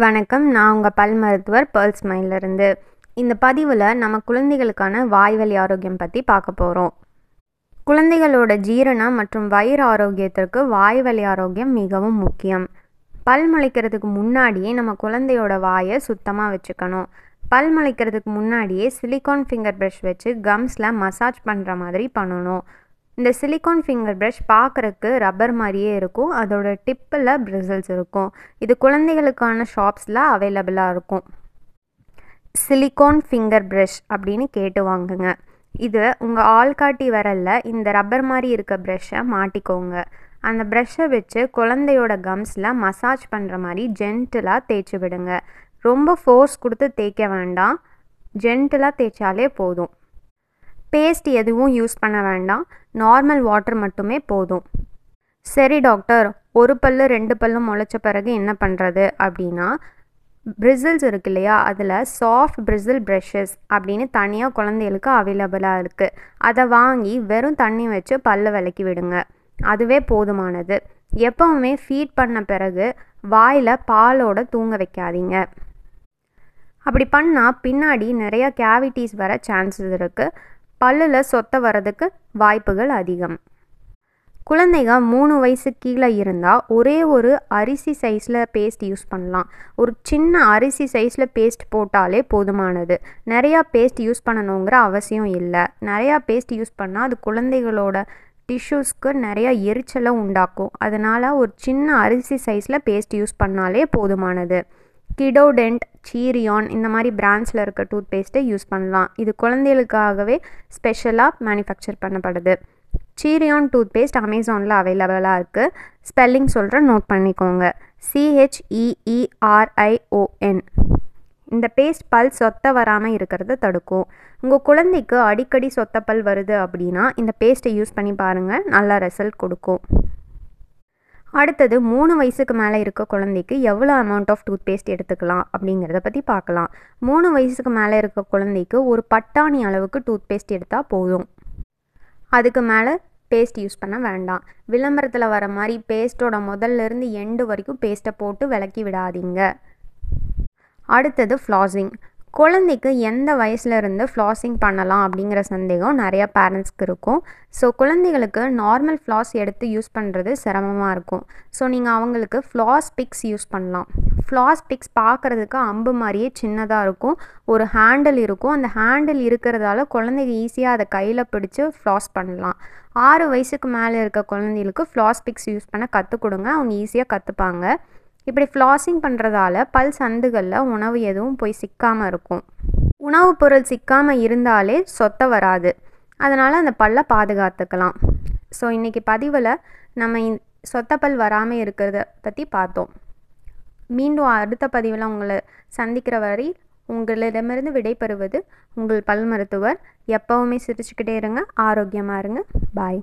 வணக்கம். நான் உங்கள் பல் மருத்துவர் பேர்ல் ஸ்மைலிருந்து இந்த பதிவில் நம்ம குழந்தைகளுக்கான வாய்வழி ஆரோக்கியம் பற்றி பார்க்க போகிறோம் குழந்தைகளோட ஜீரணம் மற்றும் வயிறு ஆரோக்கியத்திற்கு வாய்வழி ஆரோக்கியம் மிகவும் முக்கியம். பல் முளைக்கிறதுக்கு முன்னாடியே நம்ம குழந்தையோட வாயை சுத்தமாக வச்சுக்கணும். பல் முளைக்கிறதுக்கு முன்னாடியே சிலிகான் ஃபிங்கர் ப்ரஷ் வச்சு கம்ஸில் மசாஜ் பண்ணுற மாதிரி பண்ணணும். இந்த சிலிகான் ஃபிங்கர் ப்ரஷ் பார்க்குறக்கு ரப்பர் மாதிரியே இருக்கும். அதோட டிப்பில் பிரிசல்ஸ் இருக்கும். இது குழந்தைகளுக்கான ஷாப்ஸில் அவைலபிளாக இருக்கும். சிலிகான் ஃபிங்கர் ப்ரஷ் அப்படின்னு கேட்டு வாங்குங்க. இது உங்கள் ஆள்காட்டி விரலில் இந்த ரப்பர் மாதிரி இருக்க ப்ரெஷ்ஷை மாட்டிக்கோங்க. அந்த ப்ரெஷ்ஷை வச்சு குழந்தையோட கம்ஸில் மசாஜ் பண்ணுற மாதிரி ஜென்டிலாக தேய்ச்சி விடுங்க. ரொம்ப ஃபோர்ஸ் கொடுத்து தேய்க்க வேண்டாம். ஜென்டிலாக தேய்ச்சாலே போதும். பேஸ்ட் எதுவும் யூஸ் பண்ண வேண்டாம். நார்மல் வாட்டர் மட்டுமே போதும். சரி டாக்டர். ஒரு பல்லு ரெண்டு பல்லு முளைச்ச பிறகு என்ன பண்ணுறது அப்படின்னா பிரிசில்ஸ் இருக்கு இல்லையா? அதில் சாஃப்ட் பிரிசில் ப்ரஷஸ் அப்படின்னு தனியாக குழந்தைகளுக்கு அவைலபிளாக இருக்குது அதை வாங்கி வெறும் தண்ணி வச்சு பல்ல விளக்கி விடுங்க. அதுவே போதுமானது. எப்பவுமே ஃபீட் பண்ண பிறகு வாயில் பாலோட தூங்க வைக்காதீங்க. அப்படி பண்ணால் பின்னாடி நிறையா கேவிட்டிஸ் வர சான்சஸ் இருக்குது பல்லில் சொத்த வர்றதுக்கு வாய்ப்புகள் அதிகம். குழந்தைங்க மூணு வயசு கீழே இருந்தால் ஒரே ஒரு அரிசி சைஸில் பேஸ்ட் யூஸ் பண்ணலாம். ஒரு சின்ன அரிசி சைஸில் பேஸ்ட் போட்டாலே போதுமானது. நிறையா பேஸ்ட் யூஸ் பண்ணணுங்கிற அவசியம் இல்லை. நிறையா பேஸ்ட் யூஸ் பண்ணால் அது குழந்தைகளோட டிஷ்யூஸ்க்கு நிறையா எரிச்சலை உண்டாக்கும். அதனால் ஒரு சின்ன அரிசி சைஸில் பேஸ்ட் யூஸ் பண்ணாலே போதுமானது. கிடோடென்ட் சீரியான் இந்த மாதிரி பிராண்ட்ஸில் இருக்க டூத் பேஸ்ட்டை யூஸ் பண்ணலாம். இது குழந்தைகளுக்காகவே ஸ்பெஷலாக மேனுஃபேக்சர் பண்ணப்படுது. சீரியான் டூத் பேஸ்ட் அமேசானில் அவைலபிளாக இருக்குது ஸ்பெல்லிங் சொல்கிறேன் நோட் பண்ணிக்கோங்க. சிஹெச்இஇஆர்ஐஓஎன் இந்த பேஸ்ட் பல் சொத்த வராமல் இருக்கிறத தடுக்கும். உங்கள் குழந்தைக்கு அடிக்கடி சொத்த பல் வருது அப்படின்னா இந்த பேஸ்ட்டை யூஸ் பண்ணி பாருங்கள் நல்லா ரிசல்ட் கொடுக்கும். அடுத்தது மூணு வயசுக்கு மேலே இருக்க குழந்தைக்கு எவ்வளோ அமௌண்ட் ஆஃப் டூத் பேஸ்ட் எடுத்துக்கலாம் அப்படிங்கிறத பற்றி பார்க்கலாம். மூணு வயசுக்கு மேலே இருக்க குழந்தைக்கு ஒரு பட்டாணி அளவுக்கு டூத் பேஸ்ட் எடுத்தால் போதும். அதுக்கு மேலே பேஸ்ட் யூஸ் பண்ண வேண்டாம். விளம்பரத்தில் வர மாதிரி பேஸ்ட்டோட முதல்லேருந்து எண்டு வரைக்கும் பேஸ்ட்டை போட்டு விளக்கி விடாதீங்க. அடுத்தது ஃப்ளாசிங் குழந்தைக்கு எந்த வயசுல இருந்து ஃப்ளாசிங் பண்ணலாம் அப்படிங்கிற சந்தேகம் நிறையா பேரண்ட்ஸ்க்கு இருக்கும். ஸோ குழந்தைகளுக்கு நார்மல் ஃப்ளாஸ் எடுத்து யூஸ் பண்ணுறது சிரமமாக இருக்கும். ஸோ நீங்கள் அவங்களுக்கு ஃப்ளாஸ் பிக்ஸ் யூஸ் பண்ணலாம். ஃப்ளாஸ் பிக்ஸ் பார்க்குறதுக்கு அம்பு மாதிரியே சின்னதாக இருக்கும். ஒரு ஹேண்டில் இருக்கும். அந்த ஹேண்டில் இருக்கிறதால குழந்தைங்க ஈஸியாக அதை கையில் பிடிச்சி ஃப்ளாஸ் பண்ணலாம். ஆறு வயசுக்கு மேலே இருக்க குழந்தைகளுக்கு ஃப்ளாஸ் பிக்ஸ் யூஸ் பண்ண கற்றுக் கொடுங்க. அவங்க ஈஸியாக கற்றுப்பாங்க இப்படி ஃப்ளாசிங் பண்ணுறதால பல் சந்துகளில் உணவு எதுவும் போய் சிக்காமல் இருக்கும். உணவுப் பொருள் சிக்காமல் இருந்தாலே சொத்த வராது. அதனால் அந்த பல்லை பாதுகாத்துக்கலாம். ஸோ இன்றைக்கி பதிவில் நம்ம சொத்தப்பல் பல் வராமல் இருக்கிறத பற்றி பார்த்தோம். மீண்டும் அடுத்த பதிவில் உங்களை சந்திக்கிற வரை உங்களிடமிருந்து விடைபெறுவது உங்கள் பல் மருத்துவர். எப்போவுமே சிரிச்சுக்கிட்டே இருங்க ஆரோக்கியமாக இருங்க. பாய்